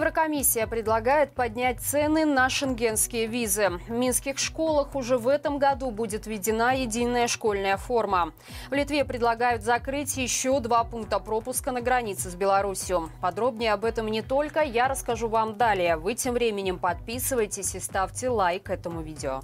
Еврокомиссия предлагает поднять цены на шенгенские визы. В минских школах уже в этом году будет введена единая школьная форма. В Литве предлагают закрыть еще два пункта пропуска на границе с Беларусью. Подробнее об этом не только я расскажу вам далее. Вы тем временем подписывайтесь и ставьте лайк этому видео.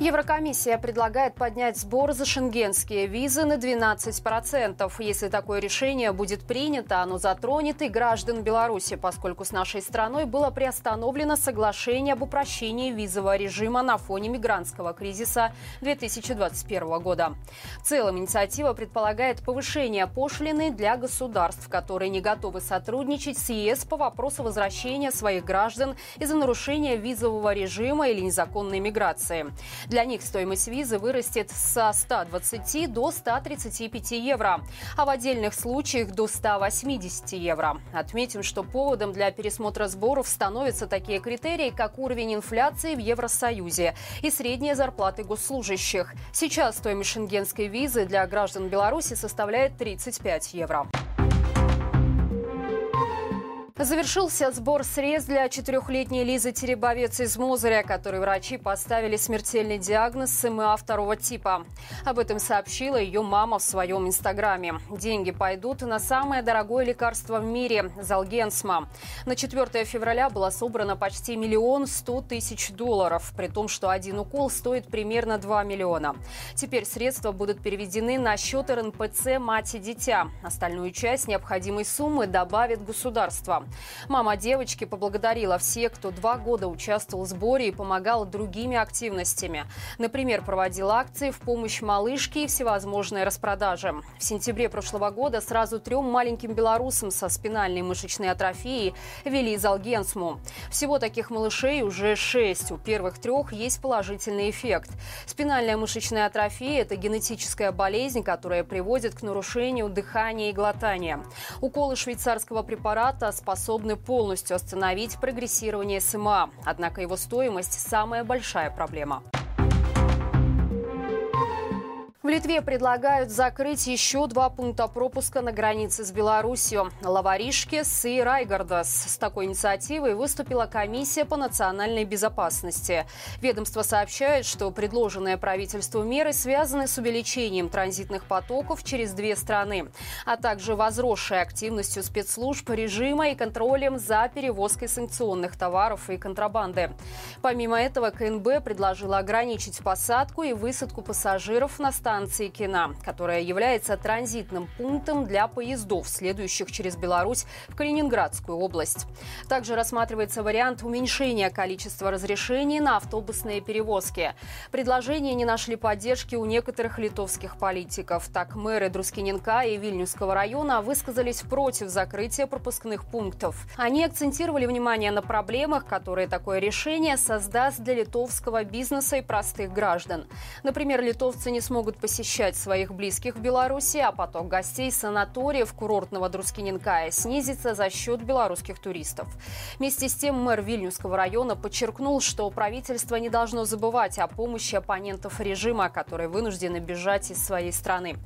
Еврокомиссия предлагает поднять сбор за шенгенские визы на 12%. Если такое решение будет принято, оно затронет и граждан Беларуси, поскольку с нашей страной было приостановлено соглашение об упрощении визового режима на фоне мигрантского кризиса 2021 года. В целом инициатива предполагает повышение пошлины для государств, которые не готовы сотрудничать с ЕС по вопросу возвращения своих граждан из-за нарушения визового режима или незаконной миграции. Для них стоимость визы вырастет со 120 до 135 евро, а в отдельных случаях до 180 евро. Отметим, что поводом для пересмотра сборов становятся такие критерии, как уровень инфляции в Евросоюзе и средние зарплаты госслужащих. Сейчас стоимость шенгенской визы для граждан Беларуси составляет 35 евро. Завершился сбор средств для четырехлетней Лизы Теребовец из Мозыря, которой врачи поставили смертельный диагноз СМА второго типа. Об этом сообщила ее мама в своем инстаграме. Деньги пойдут на самое дорогое лекарство в мире – Залгенсма. На 4 февраля было собрано почти миллион сто тысяч долларов, при том, что один укол стоит примерно 2 миллиона. Теперь средства будут переведены на счет РНПЦ «Мать и дитя». Остальную часть необходимой суммы добавит государство. Мама девочки поблагодарила всех, кто два года участвовал в сборе и помогал другими активностями. Например, проводил акции в помощь малышке и всевозможные распродажи. В сентябре прошлого года сразу трем маленьким белорусам со спинальной мышечной атрофией вели залгенсму. Всего таких малышей уже шесть. У первых трех есть положительный эффект. Спинальная мышечная атрофия – это генетическая болезнь, которая приводит к нарушению дыхания и глотания. Уколы швейцарского препарата способны способны полностью остановить прогрессирование СМА. Однако его стоимость – самая большая проблема. В Литве предлагают закрыть еще два пункта пропуска на границе с Беларусью – Лаваришкес и Райгардас. С такой инициативой выступила комиссия по национальной безопасности. Ведомство сообщает, что предложенные правительству меры связаны с увеличением транзитных потоков через две страны, а также возросшей активностью спецслужб режима и контролем за перевозкой санкционных товаров и контрабанды. Помимо этого, КНБ предложила ограничить посадку и высадку пассажиров на станции станции Кина, которая является транзитным пунктом для поездов, следующих через Беларусь в Калининградскую область. Также рассматривается вариант уменьшения количества разрешений на автобусные перевозки. Предложения не нашли поддержки у некоторых литовских политиков. Так, мэры Друскиненка и Вильнюсского района высказались против закрытия пропускных пунктов. Они акцентировали внимание на проблемах, которые такое решение создаст для литовского бизнеса и простых граждан. Например, литовцы не смогут посещать своих близких в Беларуси, а поток гостей санаториев курортного Друскиненкая снизится за счет белорусских туристов. Вместе с тем мэр Вильнюсского района подчеркнул, что правительство не должно забывать о помощи оппонентов режима, которые вынуждены бежать из своей страны.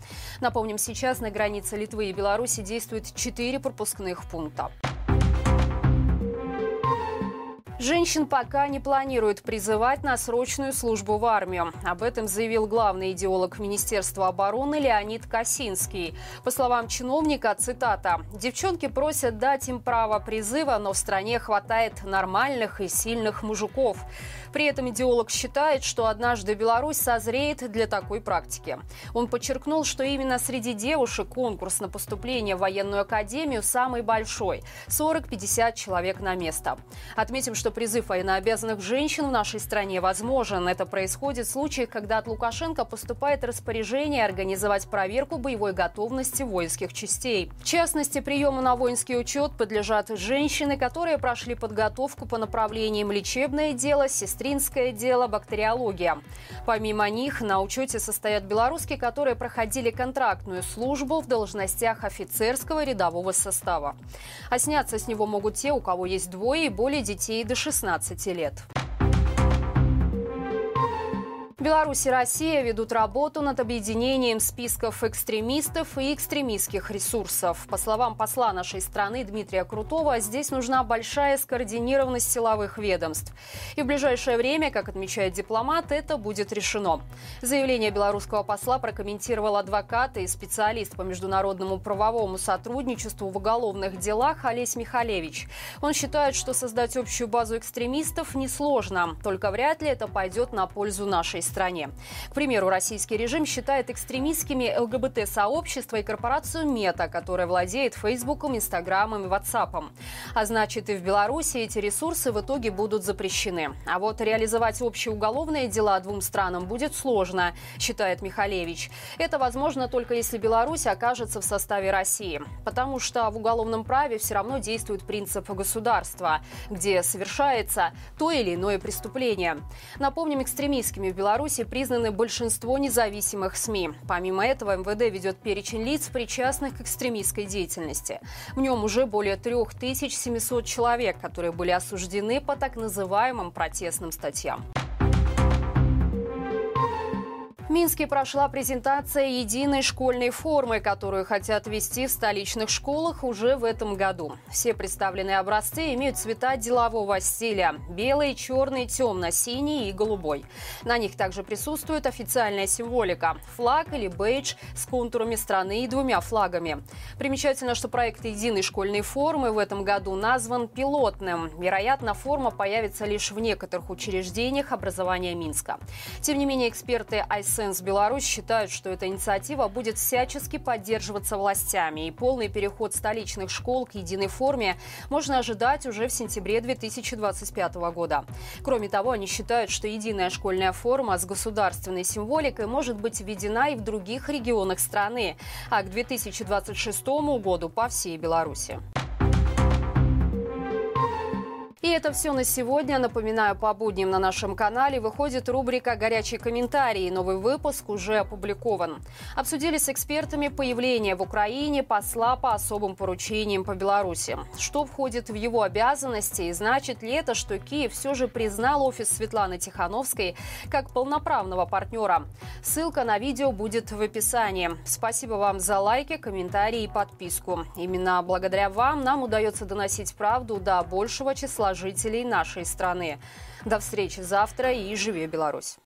Напомним, сейчас на границе Литвы и Беларуси действует четыре пропускных пункта. Женщин пока не планируют призывать на срочную службу в армию. Об этом заявил главный идеолог Министерства обороны Леонид Косинский. По словам чиновника, цитата, «Девчонки просят дать им право призыва, но в стране хватает нормальных и сильных мужиков». При этом идеолог считает, что однажды Беларусь созреет для такой практики. Он подчеркнул, что именно среди девушек конкурс на поступление в военную академию самый большой – 40-50 человек на место. Отметим, что призыв военнообязанных женщин в нашей стране возможен. Это происходит в случаях, когда от Лукашенко поступает распоряжение организовать проверку боевой готовности воинских частей. В частности, приему на воинский учет подлежат женщины, которые прошли подготовку по направлениям лечебное дело, сестринское дело, бактериология. Помимо них на учете состоят белорусские, которые проходили контрактную службу в должностях офицерского рядового состава. А сняться с него могут те, у кого есть двое и более детей до 16 лет. Беларусь и Россия ведут работу над объединением списков экстремистов и экстремистских ресурсов. По словам посла нашей страны Дмитрия Крутого, здесь нужна большая скоординированность силовых ведомств. И в ближайшее время, как отмечает дипломат, это будет решено. Заявление белорусского посла прокомментировал адвокат и специалист по международному правовому сотрудничеству в уголовных делах Олесь Михалевич. Он считает, что создать общую базу экстремистов несложно, только вряд ли это пойдет на пользу нашей стране. К примеру, российский режим считает экстремистскими ЛГБТ-сообщество и корпорацию Мета, которая владеет Фейсбуком, Инстаграмом и Ватсапом. А значит, и в Беларуси эти ресурсы в итоге будут запрещены. А вот реализовать общие уголовные дела двум странам будет сложно, считает Михалевич. Это возможно только если Беларусь окажется в составе России. Потому что в уголовном праве все равно действует принцип государства, где совершается то или иное преступление. Напомним, экстремистскими в Беларуси Беларуси признаны большинство независимых СМИ. Помимо этого, МВД ведет перечень лиц, причастных к экстремистской деятельности. В нем уже более 3700 человек, которые были осуждены по так называемым протестным статьям. Минске прошла презентация единой школьной формы, которую хотят ввести в столичных школах уже в этом году. Все представленные образцы имеют цвета делового стиля – белый, черный, темно-синий и голубой. На них также присутствует официальная символика – флаг или бейдж с контурами страны и двумя флагами. Примечательно, что проект единой школьной формы в этом году назван пилотным. Вероятно, форма появится лишь в некоторых учреждениях образования Минска. Тем не менее, эксперты ISN Sense Беларусь считают, что эта инициатива будет всячески поддерживаться властями. И полный переход столичных школ к единой форме можно ожидать уже в сентябре 2025 года. Кроме того, они считают, что единая школьная форма с государственной символикой может быть введена и в других регионах страны, а к 2026 году по всей Беларуси. И это все на сегодня. Напоминаю, по будням на нашем канале выходит рубрика «Горячие комментарии». Новый выпуск уже опубликован. Обсудили с экспертами появление в Украине посла по особым поручениям по Беларуси. Что входит в его обязанности и значит ли это, что Киев все же признал офис Светланы Тихановской как полноправного партнера? Ссылка на видео будет в описании. Спасибо вам за лайки, комментарии и подписку. Именно благодаря вам нам удается доносить правду до большего числа жителей нашей страны. До встречи завтра и живи Беларусь!